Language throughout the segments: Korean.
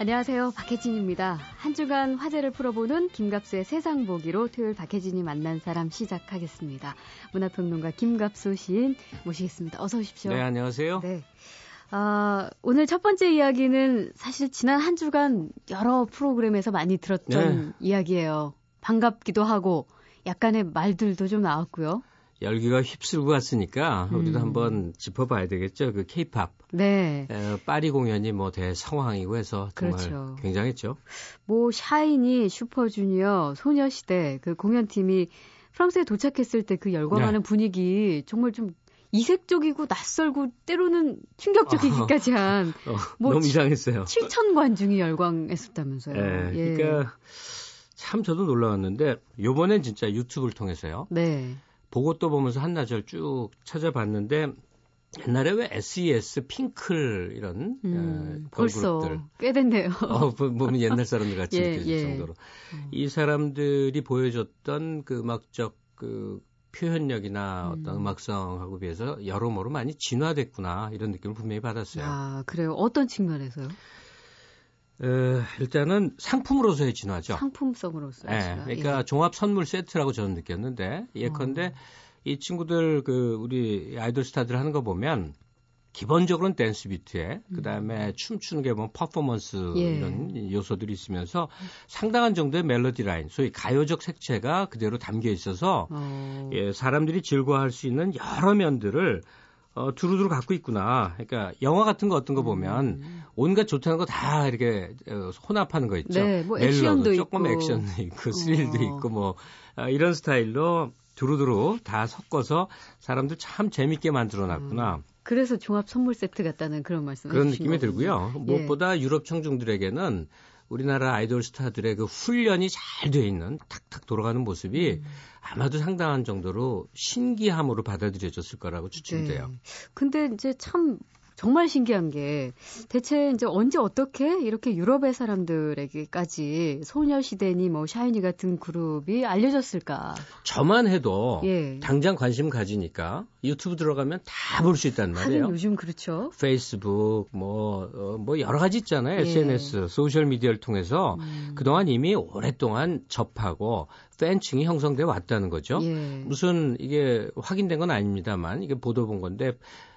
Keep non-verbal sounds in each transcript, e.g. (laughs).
안녕하세요. 박혜진입니다. 한 주간 화제를 풀어보는 김갑수의 세상 보기로 토요일 박혜진이 만난 사람 시작하겠습니다. 문화평론가 김갑수 시인 모시겠습니다. 어서 오십시오. 네, 안녕하세요. 네. 아, 오늘 첫 번째 이야기는 사실 지난 한 주간 여러 프로그램에서 많이 들었던 네. 이야기예요. 반갑기도 하고 약간의 말들도 좀 나왔고요. 열기가 휩쓸고 갔으니까 음. 우리도 한번 짚어봐야 되겠죠. 그 케이팝. 네. 에, 파리 공연이 뭐 대성황이고 해서 정말 그렇죠. 굉장했죠. 뭐 샤이니, 슈퍼주니어, 소녀시대 그 공연팀이 프랑스에 도착했을 때 그 열광하는 네. 분위기 정말 좀 이색적이고 낯설고 때로는 충격적이기까지 (laughs) 한 어, 어, 뭐 너무 이상했어요. 7천 관중이 열광했었다면서요. 네, 예. 그러니까 참 저도 놀라웠는데 요번엔 진짜 유튜브를 통해서요. 네. 보고 또 보면서 한나절 쭉 찾아봤는데 옛날에 왜 SES, 핑클 이런 음, 어, 벌써 꽤 됐네요. 어, 보면 옛날 사람들 같이 (laughs) 예, 느껴질 예. 정도로 음. 이 사람들이 보여줬던 그 음악적 그 표현력이나 음. 어떤 음 악성하고 비해서 여러모로 많이 진화됐구나 이런 느낌을 분명히 받았어요. 아 그래요? 어떤 측면에서요? 어, 일단은 상품으로서의 진화죠. 상품성으로서의 네, 진화. 그러니까 예. 종합 선물 세트라고 저는 느꼈는데 예컨대 어. 이 친구들 그 우리 아이돌 스타들 하는 거 보면 기본적으로는 댄스 비트에 음. 그다음에 춤추는 게뭐 퍼포먼스 예. 이런 요소들이 있으면서 상당한 정도의 멜로디 라인, 소위 가요적 색채가 그대로 담겨 있어서 어. 예, 사람들이 즐거워할 수 있는 여러 면들을 어, 두루두루 갖고 있구나. 그러니까 영화 같은 거 어떤 거 보면 음. 온갖 좋다는 거 다 이렇게 어, 혼합하는 거 있죠. 네, 뭐 액션도 조금 있고. 액션도 있고 스릴도 어. 있고 뭐 어, 이런 스타일로 두루두루 다 섞어서 사람들 참 재밌게 만들어 놨구나. 음. 그래서 종합 선물 세트 같다는 그런 말씀 그런 느낌이 거군요. 들고요. 예. 무엇보다 유럽 청중들에게는 우리나라 아이돌 스타들의 그 훈련이 잘 돼 있는 탁탁 돌아가는 모습이 음. 아마도 상당한 정도로 신기함으로 받아들여졌을 거라고 추측돼요. 네. 근데 이제 참 정말 신기한 게 대체 이제 언제 어떻게 이렇게 유럽의 사람들에게까지 소녀시대니 뭐 샤이니 같은 그룹이 알려졌을까? 저만 해도 예. 당장 관심 가지니까 유튜브 들어가면 다 볼 수 있단 말이에요. 요즘 그렇죠. 페이스북 뭐, 어, 뭐 여러 가지 있잖아요. 예. SNS, 소셜 미디어를 통해서 음. 그동안 이미 오랫동안 접하고 팬층이 형성돼 왔다는 거죠. 예. 무슨 이게 확인된 건 아닙니다만 이게 보도 본 건데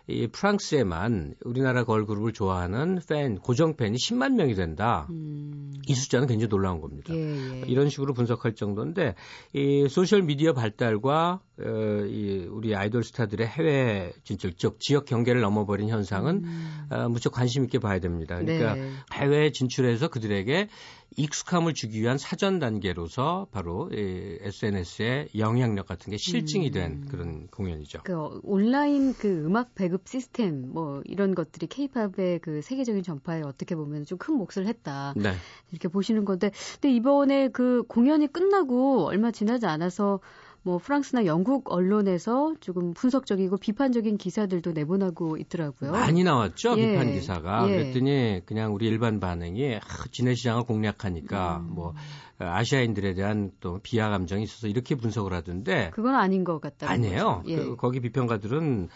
이 프랑스에만 우리나라 걸그룹을 좋아하는 팬, 고정 팬이 10만 명이 된다. 음. 이 숫자는 굉장히 놀라운 겁니다. 예, 예. 이런 식으로 분석할 정도인데 이 소셜 미디어 발달과 어, 이 우리 아이돌 스타들의 해외 진출, 즉 지역 경계를 넘어버린 현상은 음. 어, 무척 관심 있게 봐야 됩니다. 그러니까 네. 해외 진출해서 그들에게 익숙함을 주기 위한 사전 단계로서 바로 이 SNS의 영향력 같은 게 실증이 된 음. 그런 공연이죠. 그 온라인 그 음악 배급 시스템 뭐 이런 것들이 케이팝의 그 세계적인 전파에 어떻게 보면 좀 큰 몫을 했다. 네. 이렇게 보시는 건데 근데 이번에 그 공연이 끝나고 얼마 지나지 않아서 뭐 프랑스나 영국 언론에서 조금 분석적이고 비판적인 기사들도 내보내고 있더라고요. 많이 나왔죠 예. 비판 기사가. 예. 그랬더니 그냥 우리 일반 반응이 아, 진해 시장을 공략하니까 음. 뭐 아시아인들에 대한 또 비하 감정이 있어서 이렇게 분석을 하던데. 그건 아닌 것 같다. 아니에요. 예. 그, 거기 비평가들은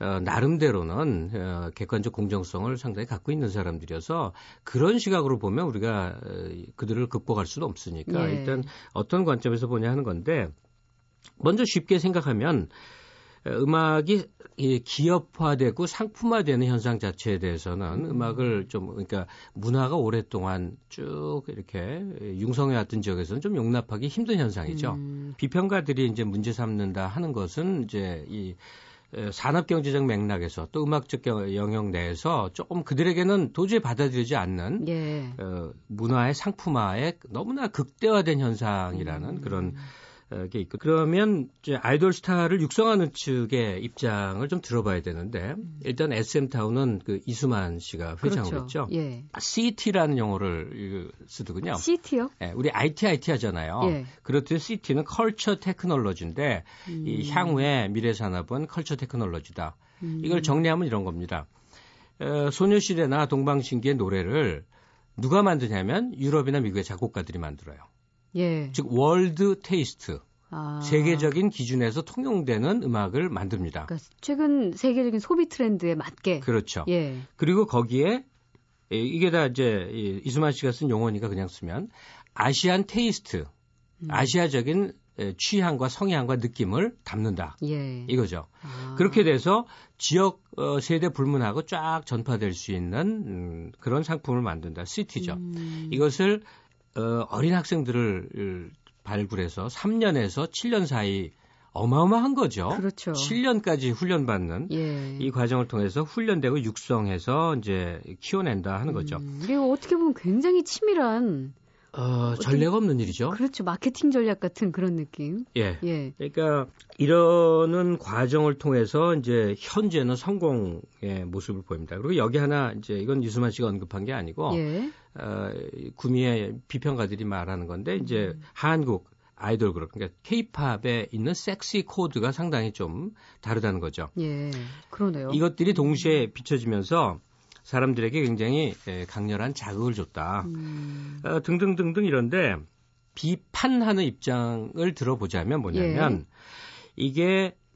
어, 나름대로는 어, 객관적 공정성을 상당히 갖고 있는 사람들이어서 그런 시각으로 보면 우리가 어, 그들을 극복할 수는 없으니까 예. 일단 어떤 관점에서 보냐 하는 건데 먼저 쉽게 생각하면 음악이 기업화되고 상품화되는 현상 자체에 대해서는 음. 악을 좀 그러니까 문화가 오랫동안 쭉 이렇게 융성해 왔던 지역에서는 좀 용납하기 힘든 현상이죠. 음. 비평가들이 이제 문제 삼는다 하는 것은 이제 이 산업 경제적 맥락에서 또 음악적 영역 내에서 조금 그들에게는 도저히 받아들이지 않는 예. 어, 문화의 상품화에 너무나 극대화된 현상이라는 음. 그런 게 있고 그러면 이제 아이돌 스타를 육성하는 측의 입장을 좀 들어봐야 되는데 일단 SM 타운은 그 이수만 씨가 회장을 그렇죠. 했죠. 예. CT라는 용어를 쓰더군요. CT요? 예, 우리 IT IT 하잖아요. 예. 그렇듯 CT는 culture technology인데 음. 이 향후의 미래 산업은 culture technology다. 음. 이걸 정리하면 이런 겁니다. 어, 소녀시대나 동방신기의 노래를 누가 만드냐면 유럽이나 미국의 작곡가들이 만들어요. 예. 즉 world taste. 아. 세계적인 기준에서 통용되는 음악을 만듭니다. 그러니까 최근 세계적인 소비 트렌드에 맞게. 그렇죠. 예. 그리고 거기에 이게 다 이제 이수만 씨가 쓴 용어니까 그냥 쓰면 아시안 테이스트, 음. 아시아적인 취향과 성향과 느낌을 담는다. 예. 이거죠. 아. 그렇게 돼서 지역 어, 세대 불문하고 쫙 전파될 수 있는 음, 그런 상품을 만든다. 시티죠. 음. 이것을 어, 어린 학생들을 발굴해서 3년에서 7년 사이 어마어마한 거죠. 그렇죠. 7년까지 훈련받는 예. 이 과정을 통해서 훈련되고 육성해서 이제 키워낸다 하는 거죠. 음, 그리고 어떻게 보면 굉장히 치밀한 어, 전례가 없는 일이죠. 그렇죠. 마케팅 전략 같은 그런 느낌. 예. 예. 그러니까 이러는 과정을 통해서 이제 현재는 성공의 모습을 보입니다. 그리고 여기 하나 이제 이건 유수만 씨가 언급한 게 아니고 예. 어, 구미의 비평가들이 말하는 건데 이제 음. 한국 아이돌 그룹 그러니까 케이팝에 있는 섹시 코드가 상당히 좀 다르다는 거죠. 예. 그러네요. 이것들이 동시에 비춰지면서 사람들에게 굉장히 예, 강렬한 자극을 줬다. 음. 어, 등등등등 이런데 비판하는 입장을 들어보자면 뭐냐면 예. 이게 어,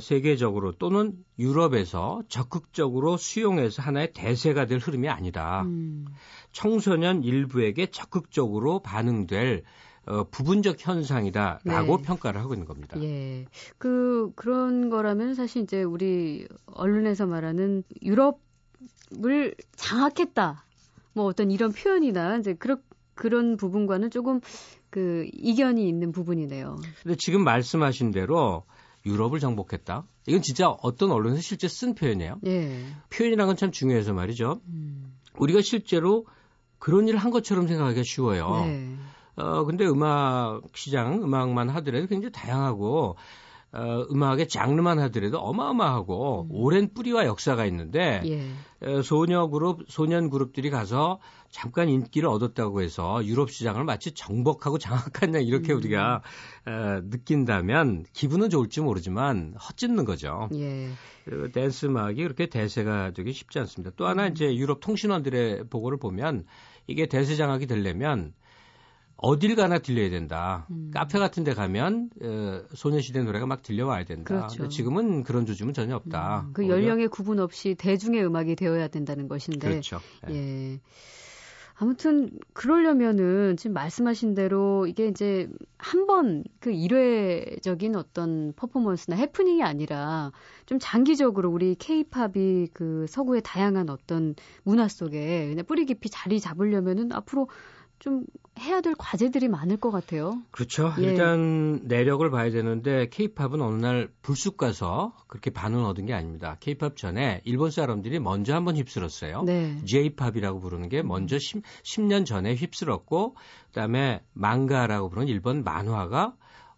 세계적으로 또는 유럽에서 적극적으로 수용해서 하나의 대세가 될 흐름이 아니다. 음. 청소년 일부에게 적극적으로 반응될 어, 부분적 현상이다라고 네. 평가를 하고 있는 겁니다. 예. 그 그런 거라면 사실 이제 우리 언론에서 말하는 유럽 을 장악했다. 뭐 어떤 이런 표현이나 이제 그런 그런 부분과는 조금 그 이견이 있는 부분이네요. 근데 지금 말씀하신 대로 유럽을 정복했다. 이건 진짜 어떤 언론에서 실제 쓴 표현이에요. 예. 표현이란 건 참 중요해서 말이죠. 음. 우리가 실제로 그런 일을 한 것처럼 생각하기가 쉬워요. 네. 어, 근데 음악 시장, 음악만 하더라도 굉장히 다양하고 어, 음악의 장르만 하더라도 어마어마하고 음. 오랜 뿌리와 역사가 있는데 예. 어, 소녀 그룹, 소년 그룹들이 가서 잠깐 인기를 얻었다고 해서 유럽 시장을 마치 정복하고 장악했냐 이렇게 음. 우리가 어, 느낀다면 기분은 좋을지 모르지만 헛짓는 거죠. 예. 댄스 음악이 그렇게 대세가 되기 쉽지 않습니다. 또 하나 음. 이제 유럽 통신원들의 보고를 보면 이게 대세 장악이 되려면 어딜 가나 들려야 된다. 음. 카페 같은 데 가면 어, 소녀시대 노래가 막 들려와야 된다. 그렇죠. 지금은 그런 조짐은 전혀 없다. 음. 그 연령의 구분 없이 대중의 음악이 되어야 된다는 것인데. 그렇죠. 네. 예. 아무튼 그러려면은 지금 말씀하신 대로 이게 이제 한 번 그 일회적인 어떤 퍼포먼스나 해프닝이 아니라 좀 장기적으로 우리 케이팝이 그 서구의 다양한 어떤 문화 속에 그냥 뿌리 깊이 자리 잡으려면은 앞으로 좀 해야 될 과제들이 많을 것 같아요. 그렇죠. 예. 일단 내력을 봐야 되는데 케이팝은 어느 날 불쑥 가서 그렇게 반응 얻은 게 아닙니다. 케이팝 전에 일본 사람들이 먼저 한번 휩쓸었어요. 네. J-팝이라고 부르는 게 먼저 10, 10년 전에 휩쓸었고 그다음에 망가라고 부르는 일본 만화가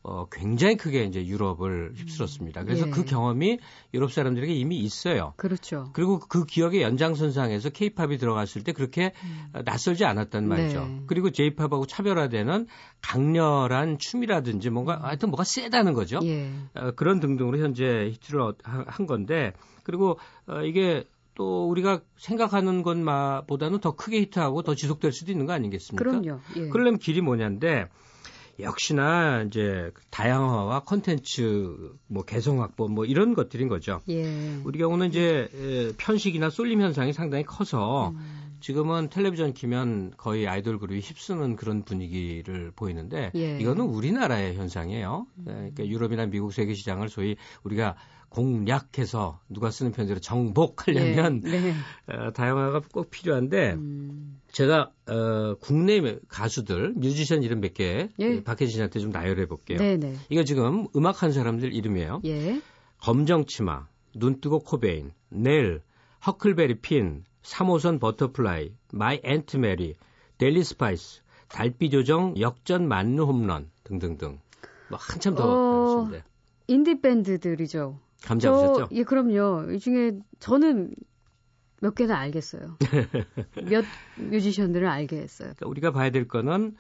어, 굉장히 크게 이제 유럽을 휩쓸었습니다. 그래서 예. 그 경험이 유럽 사람들에게 이미 있어요. 그렇죠. 그리고 그 기억의 연장선상에서 케이팝이 들어갔을 때 그렇게 음. 낯설지 않았단 말이죠. 네. 그리고 제이팝하고 차별화되는 강렬한 춤이라든지 뭔가 하여튼 뭐가 세다는 거죠. 예. 어, 그런 등등으로 현재 히트를 한 건데 그리고 어, 이게 또 우리가 생각하는 것보다는 더 크게 히트하고 더 지속될 수도 있는 거 아니겠습니까? 그럼요. 예. 그러려면 길이 뭐냐인데 역시나 이제 다양화와 컨텐츠 뭐 개성 확보 뭐 이런 것들인 거죠. 예. 우리 경우는 이제 편식이나 쏠림 현상이 상당히 커서 음. 지금은 텔레비전 키면 거의 아이돌 그룹이 휩쓰는 그런 분위기를 보이는데 예. 이거는 우리나라의 현상이에요. 음. 그러니까 유럽이나 미국 세계 시장을 소위 우리가 공략해서 누가 쓰는 편지로 정복하려면 네, 네. 어, 다양화가 꼭 필요한데 음. 제가 어, 국내 가수들 뮤지션 이름 몇개 예. 박혜진 씨한테 좀 나열해 볼게요. 네, 네. 이거 지금 음악한 사람들 이름이에요. 예. 검정치마, 눈뜨고 코베인, 넬, 허클베리 핀, 3호선 버터플라이, 마이 앤트 메리, 델리 스파이스, 달빛 요정, 역전 만루 홈런 등등등. 뭐 한참 더 어, 많습니다. 인디 밴드들이죠. 감 잡으셨죠? 예, 그럼요. 이 중에 저는 몇 개는 알겠어요. (laughs) 몇 뮤지션들을 알게 했어요. 그러니까 우리가 봐야 될 거는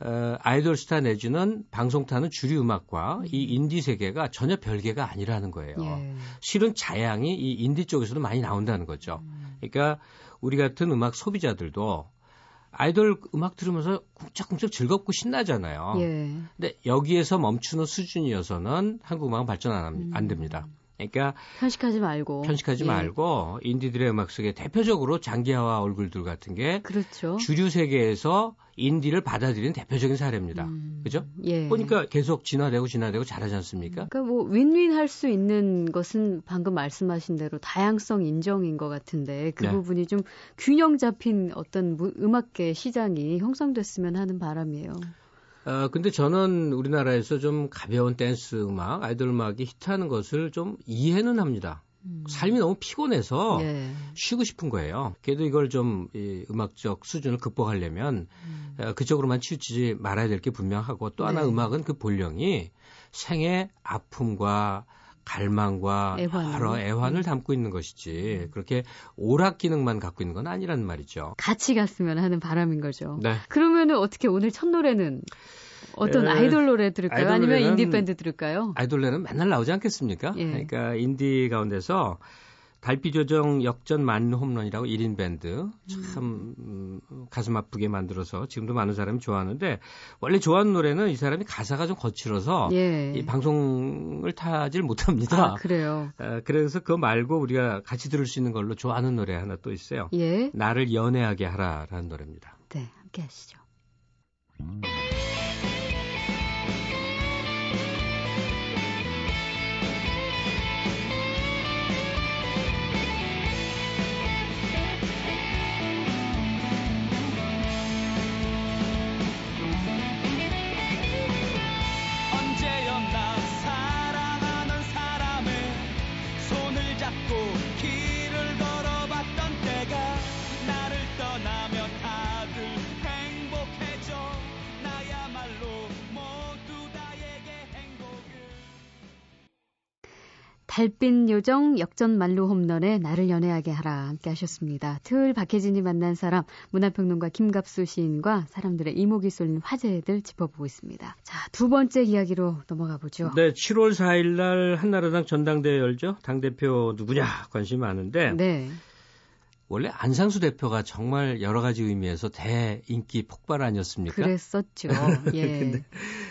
어, 아이돌 스타 내지는 방송타는 주류 음악과 이 인디 세계가 전혀 별개가 아니라는 거예요. 예. 실은 자양이 이 인디 쪽에서도 많이 나온다는 거죠. 음. 그러니까 우리 같은 음악 소비자들도 아이돌 음악 들으면서 쿵짝쿵짝 즐겁고 신나잖아요. 예. 근데 여기에서 멈추는 수준이어서는 한국 음악은 발전 안, 음. 안 됩니다. 그러니까 편식하지 말고 편식하지 예. 말고 인디들의 음악 속에 대표적으로 장기하와 얼굴들 같은 게 그렇죠. 주류 세계에서 인디를 받아들이는 대표적인 사례입니다. 음, 그죠? 예. 보니까 계속 진화되고 진화되고 잘하지 않습니까? 그러니까 뭐 윈윈 할 수 있는 것은 방금 말씀하신 대로 다양성 인정인 것 같은데 그 네. 부분이 좀 균형 잡힌 어떤 음악계 시장이 형성됐으면 하는 바람이에요. 어, 근데 저는 우리나라에서 좀 가벼운 댄스 음악, 아이돌 음악이 히트하는 것을 좀 이해는 합니다. 음. 삶이 너무 피곤해서 예. 쉬고 싶은 거예요. 그래도 이걸 좀 이, 음악적 수준을 극복하려면 음. 어, 그쪽으로만 치우치지 말아야 될 게 분명하고 또 하나 네. 음악은 그 본령이 생의 아픔과 갈망과 애환. 여러 애환을 음. 담고 있는 것이지 음. 그렇게 오락 기능만 갖고 있는 건 아니라는 말이죠. 같이 갔으면 하는 바람인 거죠. 네. 그러면은 어떻게 오늘 첫 노래는 어떤 에, 아이돌 노래 들을까요? 아이돌 아니면 인디 밴드 들을까요? 아이돌 노래는 맨날 나오지 않겠습니까? 예. 그러니까 인디 가운데서 달빛 요정 역전 만루 홈런이라고 1인 밴드 참 음, 가슴 아프게 만들어서 지금도 많은 사람이 좋아하는데 원래 좋아하는 노래는 이 사람이 가사가 좀 거칠어서 예. 이 방송을 타질 못합니다. 아, 그래요. 어, 그래서 그거 말고 우리가 같이 들을 수 있는 걸로 좋아하는 노래 하나 또 있어요. 예. 나를 연애하게 하라라는 노래입니다. 네, 함께 하시죠. 음. 달빛 요정 역전 만루 홈런에 나를 연애하게 하라 함께 하셨습니다. 토요일 박혜진이 만난 사람 문화평론가 김갑수 시인과 사람들의 이목이 쏠린 화제들 짚어보고 있습니다. 자, 두 번째 이야기로 넘어가 보죠. 네, 7월 4일 날 한나라당 전당대회 열죠. 당대표 누구냐 관심이 많은데 네. 원래 안상수 대표가 정말 여러 가지 의미에서 대인기 폭발 아니었습니까? 그랬었죠. (laughs) 예. 근데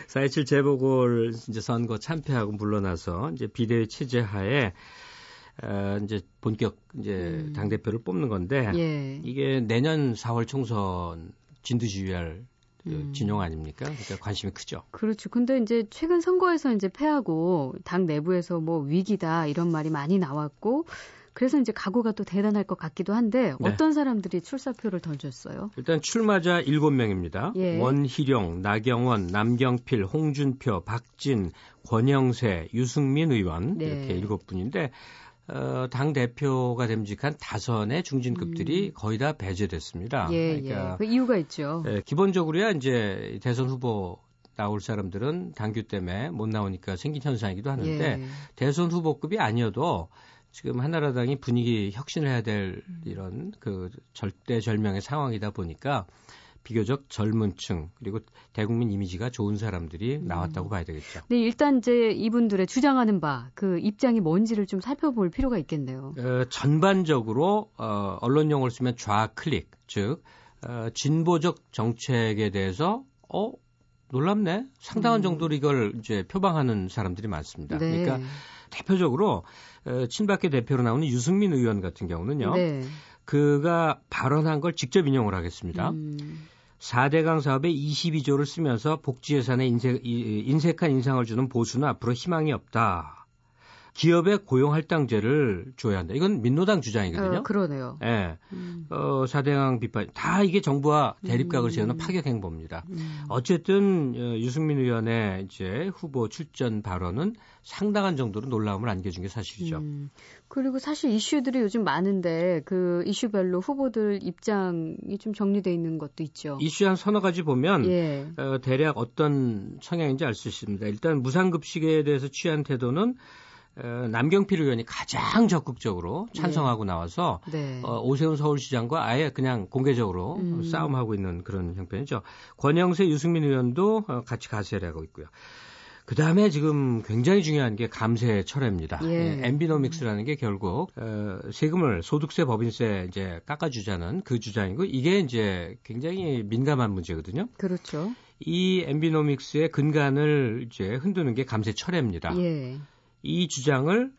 4.27 재보궐 이제 선거 참패하고 물러나서 이제 비대위 체제 하에 어, 이제 본격 이제 음. 당 대표를 뽑는 건데 예. 이게 내년 4월 총선 진두지휘할 그 음. 진영 아닙니까? 그러니까 관심이 크죠. 그렇죠. 근데 이제 최근 선거에서 이제 패하고 당 내부에서 뭐 위기다 이런 말이 많이 나왔고 그래서 이제 각오가 또 대단할 것 같기도 한데 네. 어떤 사람들이 출사표를 던졌어요? 일단 출마자 7명입니다. 예. 원희룡, 나경원, 남경필, 홍준표, 박진, 권영세, 유승민 의원 네. 이렇게 일곱 분인데 어, 당 대표가 됨직한 다선의 중진급들이 음. 거의 다 배제됐습니다. 예, 그러니까 예. 그 이유가 있죠. 예, 기본적으로야 이제 대선 후보 나올 사람들은 당규 때문에 못 나오니까 생긴 현상이기도 하는데 예. 대선 후보급이 아니어도 지금 한나라당이 분위기 혁신을 해야 될 이런 그 절대절명의 상황이다 보니까 비교적 젊은 층 그리고 대국민 이미지가 좋은 사람들이 음. 나왔다고 봐야 되겠죠. 네, 일단 이제 이분들의 주장하는 바 그 입장이 뭔지를 좀 살펴볼 필요가 있겠네요. 어, 전반적으로 어, 언론 용어를 쓰면 좌 클릭 즉 어, 진보적 정책에 대해서 어 놀랍네 상당한 음. 정도로 이걸 이제 표방하는 사람들이 많습니다. 네. 그러니까 대표적으로 어, 친박계 대표로 나오는 유승민 의원 같은 경우는요. 네. 그가 발언한 걸 직접 인용을 하겠습니다. 음. 4대강 사업에 22조를 쓰면서 복지 예산에 인색, 인색한 인상을 주는 보수는 앞으로 희망이 없다. 기업의 고용할당제를 줘야 한다. 이건 민노당 주장이거든요. 어, 그러네요. 예. 네. 음. 어, 사대강 비판. 다 이게 정부와 대립각을 음. 세우는 파격 행보입니다. 음. 어쨌든, 어, 유승민 의원의 이제 후보 출전 발언은 상당한 정도로 놀라움을 안겨준 게 사실이죠. 음. 그리고 사실 이슈들이 요즘 많은데 그 이슈별로 후보들 입장이 좀 정리돼 있는 것도 있죠. 이슈 한 서너 가지 보면 예. 어, 대략 어떤 성향인지 알 수 있습니다. 일단 무상급식에 대해서 취한 태도는 어, 남경필 의원이 가장 적극적으로 찬성하고 네. 나와서 네. 어, 오세훈 서울시장과 아예 그냥 공개적으로 음. 싸움하고 있는 그런 형편이죠. 권영세 유승민 의원도 어, 같이 가세를 하고 있고요. 그 다음에 지금 굉장히 중요한 게 감세 철회입니다. 예. 예, 엠비노믹스라는 게 결국 어, 세금을 소득세, 법인세 이제 깎아주자는 그 주장이고 이게 이제 굉장히 민감한 문제거든요. 그렇죠. 이 엠비노믹스의 근간을 이제 흔드는 게 감세 철회입니다. 예. 이 주장을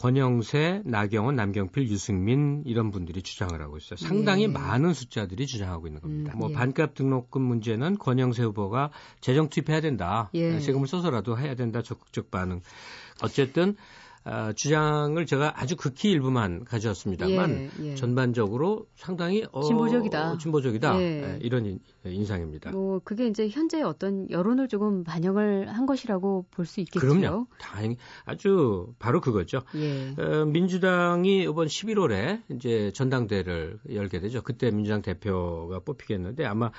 권영세, 나경원, 남경필, 유승민 이런 분들이 주장을 하고 있어요. 상당히 예. 많은 숫자들이 주장하고 있는 겁니다. 음, 뭐 예. 반값 등록금 문제는 권영세 후보가 재정 투입해야 된다. 예. 세금을 써서라도 해야 된다. 적극적 반응. 어쨌든 어, 주장을 제가 아주 극히 일부만 가져왔습니다만 예, 예. 전반적으로 상당히 어, 진보적이다. 진보적이다. 예. 예 이런 인, 상입니다 뭐 그게 이제 현재 어떤 여론을 조금 반영을 한 것이라고 볼 수 있겠죠. 그럼요. 다행히 아주 바로 그거죠. 예. 어, 민주당이 이번 11월에 이제 전당대를 열게 되죠. 그때 민주당 대표가 뽑히겠는데 아마 어,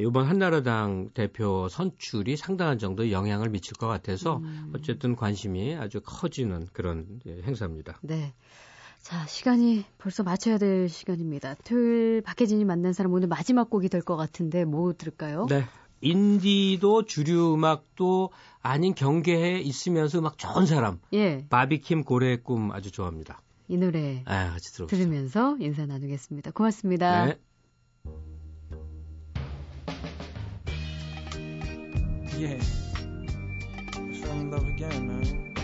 이번 한나라당 대표 선출이 상당한 정도 영향을 미칠 것 같아서 음. 어쨌든 관심이 아주 커지는 그런 행사입니다. 네. 자, 시간이 벌써 맞춰야 될 시간입니다. 토요일 박혜진이 만난 사람 오늘 마지막 곡이 될 것 같은데 뭐 들을까요? 네. 인디도 주류 음악도 아닌 경계에 있으면서 음악 좋은 사람. 예. 바비킴 고래의 꿈 아주 좋아합니다. 이 노래 아, 같이 들으면서 인사 나누겠습니다. 고맙습니다. 네. Yeah. I fell in love again, man.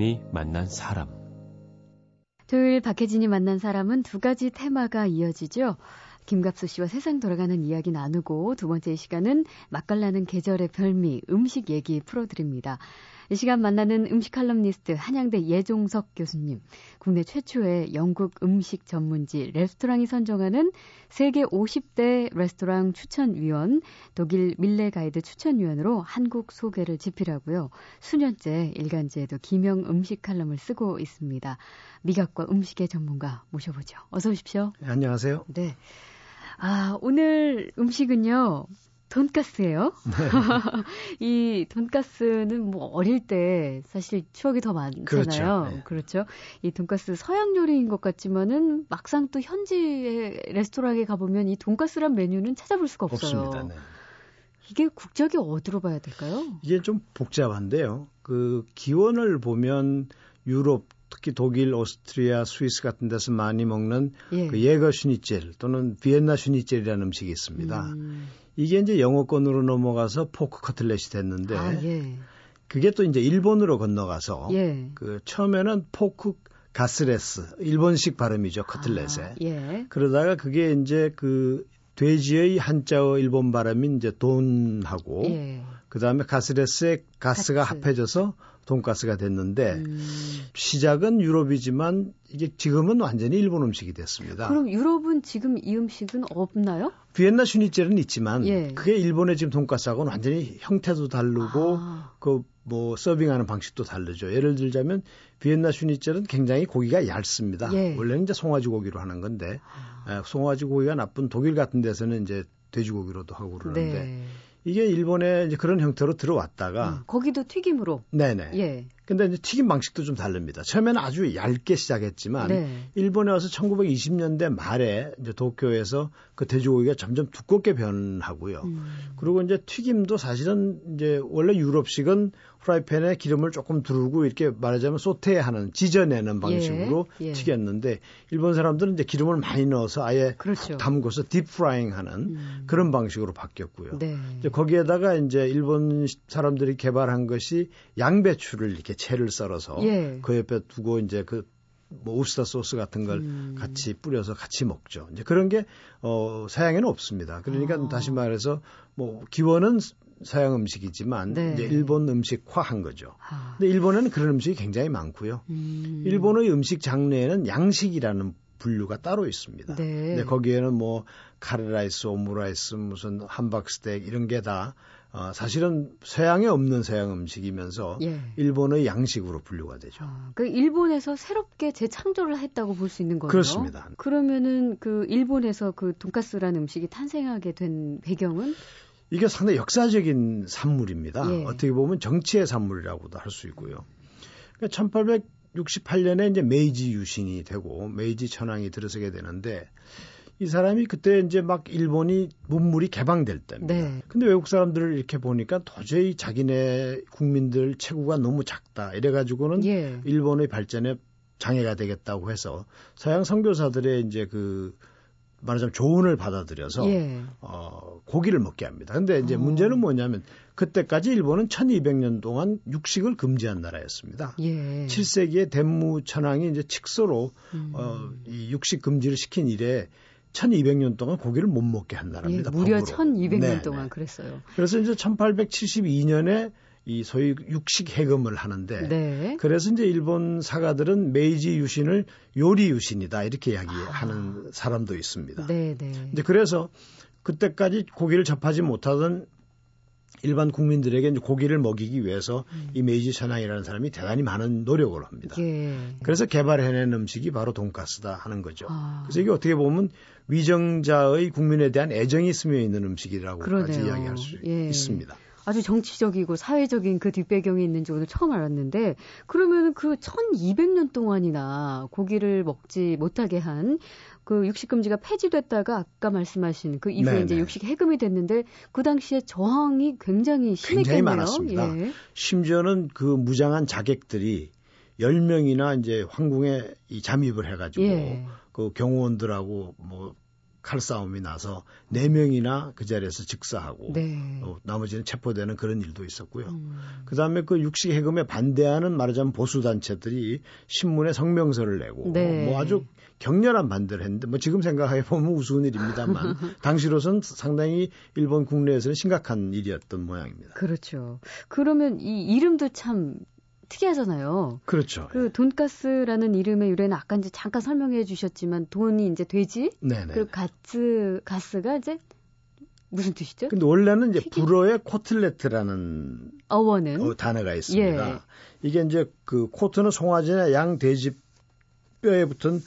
박혜진이 만난 사람. 토요일 박혜진이 만난 사람은 두 가지 테마가 이어지죠. 김갑수 씨와 세상 돌아가는 이야기 나누고 두 번째 시간은 맛깔나는 계절의 별미 음식 얘기 풀어드립니다. 이 시간 만나는 음식 칼럼니스트 한양대 예종석 교수님, 국내 최초의 영국 음식 전문지 레스토랑이 선정하는 세계 50대 레스토랑 추천위원, 독일 밀레 가이드 추천위원으로 한국 소개를 집필하고요. 수년째 일간지에도 기명 음식 칼럼을 쓰고 있습니다. 미각과 음식의 전문가 모셔보죠. 어서 오십시오. 네, 안녕하세요. 네. 아, 오늘 음식은요. 돈가스예요. 네. (laughs) 이 돈가스는 뭐 어릴 때 사실 추억이 더 많잖아요. 그렇죠. 네. 그렇죠. 이 돈가스 서양 요리인 것 같지만은 막상 또 현지의 레스토랑에 가보면 이 돈가스란 메뉴는 찾아볼 수가 없어요. 없습니다. 네. 이게 국적이 어디로 봐야 될까요? 이게 좀 복잡한데요. 그 기원을 보면 유럽 특히 독일, 오스트리아, 스위스 같은 데서 많이 먹는 예. 그 Jägerschnitzel 또는 비엔나 Schnitzel이라는 음식이 있습니다. 음. 이게 이제 영어권으로 넘어가서 pork cutlet이 됐는데 아, 예. 그게 또 이제 일본으로 건너가서 예. 그 처음에는 포크 가스레스 일본식 발음이죠 cutlet에 아, 예. 그러다가 그게 이제 그 돼지의 한자어 일본 발음인 이제 돈하고 예. 그다음에 가스레스에 가스가 가스. 합해져서 돈가스가 됐는데 음. 시작은 유럽이지만 이게 지금은 완전히 일본 음식이 됐습니다. 그럼 유럽은 지금 이 음식은 없나요? 비엔나 슈니첼은 있지만 예. 그게 일본의 지금 돈가스하고는 완전히 형태도 다르고 아. 그뭐 서빙하는 방식도 다르죠. 예를 들자면 비엔나 슈니첼은 굉장히 고기가 얇습니다. 예. 원래는 이제 송아지 고기로 하는 건데 아. 송아지 고기가 나쁜 독일 같은 데서는 이제 돼지고기로도 하고 그러는데 네. 이게 일본에 이제 그런 형태로 들어왔다가 음, 거기도 튀김으로 네네 예. 근데 이제 튀김 방식도 좀 다릅니다. 처음에는 아주 얇게 시작했지만 네. 일본에 와서 1920년대 말에 이제 도쿄에서 그 돼지고기가 점점 두껍게 변하고요. 음. 그리고 이제 튀김도 사실은 이제 원래 유럽식은 프라이팬에 기름을 조금 두르고 이렇게 말하자면 소테하는 지져내는 방식으로 예. 예. 튀겼는데 일본 사람들은 이제 기름을 많이 넣어서 아예 그렇죠. 담궈서 딥프라잉하는 음. 그런 방식으로 바뀌었고요. 네. 이제 거기에다가 이제 일본 사람들이 개발한 것이 양배추를 이렇게 채를 썰어서 예. 그 옆에 두고 이제 그뭐 우스타 소스 같은 걸 음. 같이 뿌려서 같이 먹죠. 이제 그런 게 어, 서양에는 없습니다. 그러니까 아. 다시 말해서 뭐 기원은 서양 음식이지만 네. 이제 일본 음식화한 거죠. 아. 근데 일본에는 그런 음식이 굉장히 많고요. 음. 일본의 음식 장르에는 양식이라는 분류가 따로 있습니다. 네. 근데 거기에는 뭐 카레라이스, 오므라이스, 무슨 함박스텍 이런 게다 어, 사실은 서양에 없는 서양 음식이면서 예. 일본의 양식으로 분류가 되죠. 아, 그 일본에서 새롭게 재창조를 했다고 볼 수 있는 거예요. 그렇습니다. 그러면은 그 일본에서 그 돈가스라는 음식이 탄생하게 된 배경은 이게 상당히 역사적인 산물입니다. 예. 어떻게 보면 정치의 산물이라고도 할 수 있고요. 그러니까 1868년에 이제 메이지 유신이 되고 메이지 천황이 들어서게 되는데 이 사람이 그때 이제 막 일본이 문물이 개방될 때입니다. 네. 근데 외국 사람들을 이렇게 보니까 도저히 자기네 국민들 체구가 너무 작다. 이래가지고는 예. 일본의 발전에 장애가 되겠다고 해서 서양 선교사들의 이제 그 말하자면 조언을 받아들여서 예. 어, 고기를 먹게 합니다. 근데 이제 어. 문제는 뭐냐면 그때까지 일본은 1200년 동안 육식을 금지한 나라였습니다. 예. 7세기에 덴무 천황이 이제 칙소로 음. 어, 이 육식 금지를 시킨 이래 1200년 동안 고기를 못 먹게 한 나라입니다. 예, 무려 법으로. 1200년 네, 동안 네. 그랬어요. 그래서 이제 1872년에 이 소위 육식 해금을 하는데 네. 그래서 이제 일본 사가들은 메이지 유신을 요리 유신이다 이렇게 이야기하는 아. 사람도 있습니다. 네, 네. 이제 그래서 그때까지 고기를 접하지 못하던 일반 국민들에게 이제 고기를 먹이기 위해서 음. 이 메이지 천황이라는 사람이 대단히 많은 노력을 합니다. 예. 그래서 개발해낸 음식이 바로 돈가스다 하는 거죠. 아. 그래서 이게 어떻게 보면 위정자의 국민에 대한 애정이 스며 있는 음식이라고까지 이야기할 수 예. 있습니다. 아주 정치적이고 사회적인 그 뒷배경이 있는지 오늘 처음 알았는데 그러면 그 1200년 동안이나 고기를 먹지 못하게 한 그 육식 금지가 폐지됐다가 아까 말씀하신 그 이후에 네네. 이제 육식 해금이 됐는데 그 당시에 저항이 굉장히 심했겠네요. 굉장히 많았습니다. 예. 심지어는 그 무장한 자객들이 10명이나 이제 황궁에 이 잠입을 해 가지고 예. 그 경호원들하고 뭐 칼싸움이 나서 네 명이나 그 자리에서 즉사하고 네. 어, 나머지는 체포되는 그런 일도 있었고요. 음. 그다음에 그 육식 해금에 반대하는 말하자면 보수 단체들이 신문에 성명서를 내고 네. 뭐 아주 격렬한 반대를 했는데 뭐 지금 생각해 보면 우스운 일입니다만 (laughs) 당시로선 상당히 일본 국내에서는 심각한 일이었던 모양입니다. 그렇죠. 그러면 이 이름도 참 특이하잖아요. 그렇죠. 그 돈가스라는 이름의 유래는 아까 이제 잠깐 설명해 주셨지만 돈이 이제 돼지, 네네. 그리고 가스 가스가 이제 무슨 뜻이죠? 근데 원래는 이제 튀김? 불어의 코틀레트라는 어원은 어, 단어가 있습니다. 예. 이게 이제 그 코트는 송아지나 양 돼지 뼈에 붙은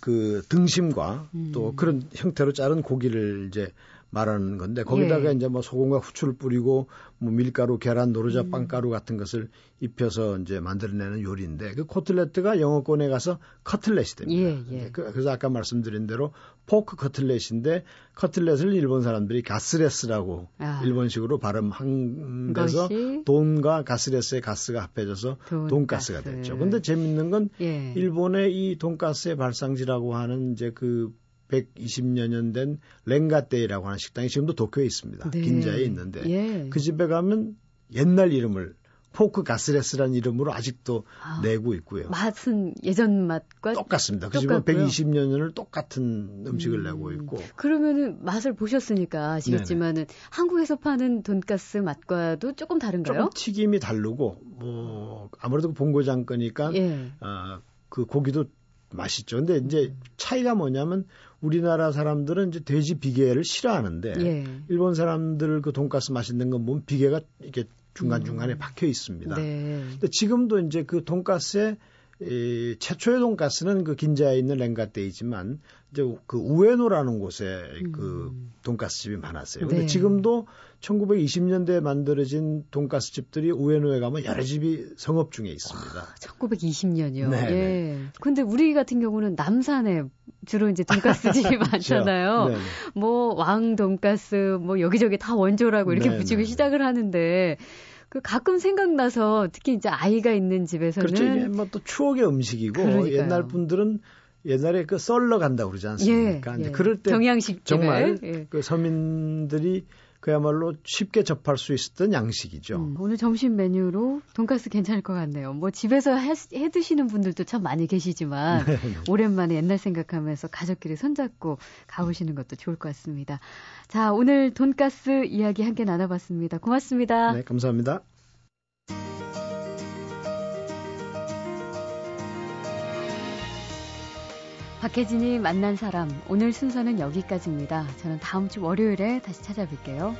그 등심과 음. 또 그런 형태로 자른 고기를 이제 말하는 건데 거기다가 예. 이제 뭐 소금과 후추를 뿌리고 뭐 밀가루, 계란, 노른자, 음. 빵가루 같은 것을 입혀서 이제 만들어내는 요리인데 그 côtelette가 영어권에 가서 cutlet이 됩니다. 예, 예. 그, 그래서 아까 말씀드린 대로 pork cutlet인데 cutlet을 일본 사람들이 가스레스라고 아. 일본식으로 발음한 데서 돈과 가스레스의 가스가 합해져서 돈가스. 가 됐죠. 근데 재밌는 건 예. 일본의 이 돈가스의 발상지라고 하는 이제 그 120여 년 된 랭가떼이라고 하는 식당이 지금도 도쿄에 있습니다. 네. 긴자에 있는데 예. 그 집에 가면 옛날 이름을 포크 가스레스라는 이름으로 아직도 아, 내고 있고요. 맛은 예전 맛과 똑같습니다. 그 집은 120년을 똑같은 음식을 음, 내고 있고. 그러면은 맛을 보셨으니까 아시겠지만은 한국에서 파는 돈가스 맛과도 조금 다른가요? 조금 튀김이 다르고 뭐 아무래도 본고장 거니까 예. 어, 그 고기도 맛있죠. 근데 이제 차이가 뭐냐면 우리나라 사람들은 이제 돼지 비계를 싫어하는데 예. 일본 사람들 그 돈가스 맛있는 건 보면 비계가 이렇게 중간 중간에 음. 박혀 있습니다. 네. 근데 지금도 이제 그 돈가스에 이 최초의 돈가스는 그 긴자에 있는 랭가떼이지만 이제 그 우에노라는 곳에 그 음. 돈가스 집이 많았어요. 근데 네. 지금도 1920년대에 만들어진 돈가스 집들이 우에노에 가면 여러 집이 성업 중에 있습니다. 와, 1920년이요. 네. 예. 네. 근데 우리 같은 경우는 남산에 주로 이제 돈가스 집이 (laughs) 그렇죠. 많잖아요. 네. 뭐 왕 돈가스 뭐 여기저기 다 원조라고 이렇게 네, 붙이고 네. 시작을 하는데 그 가끔 생각나서 특히 이제 아이가 있는 집에서는 그렇죠. 이게 뭐또 추억의 음식이고 그러니까요. 옛날 분들은 옛날에 그 썰러 간다고 그러지 않습니까? 예, 예. 그럴 때 정말 예. 그 서민들이 그야말로 쉽게 접할 수 있었던 양식이죠. 음, 오늘 점심 메뉴로 돈가스 괜찮을 것 같네요. 뭐 집에서 해, 해 드시는 분들도 참 많이 계시지만 (laughs) 네, 네. 오랜만에 옛날 생각하면서 가족끼리 손잡고 가보시는 것도 좋을 것 같습니다. 자, 오늘 돈가스 이야기 함께 나눠봤습니다. 고맙습니다. 네, 감사합니다. 박혜진이 만난 사람 오늘 순서는 여기까지입니다. 저는 다음 주 월요일에 다시 찾아뵐게요.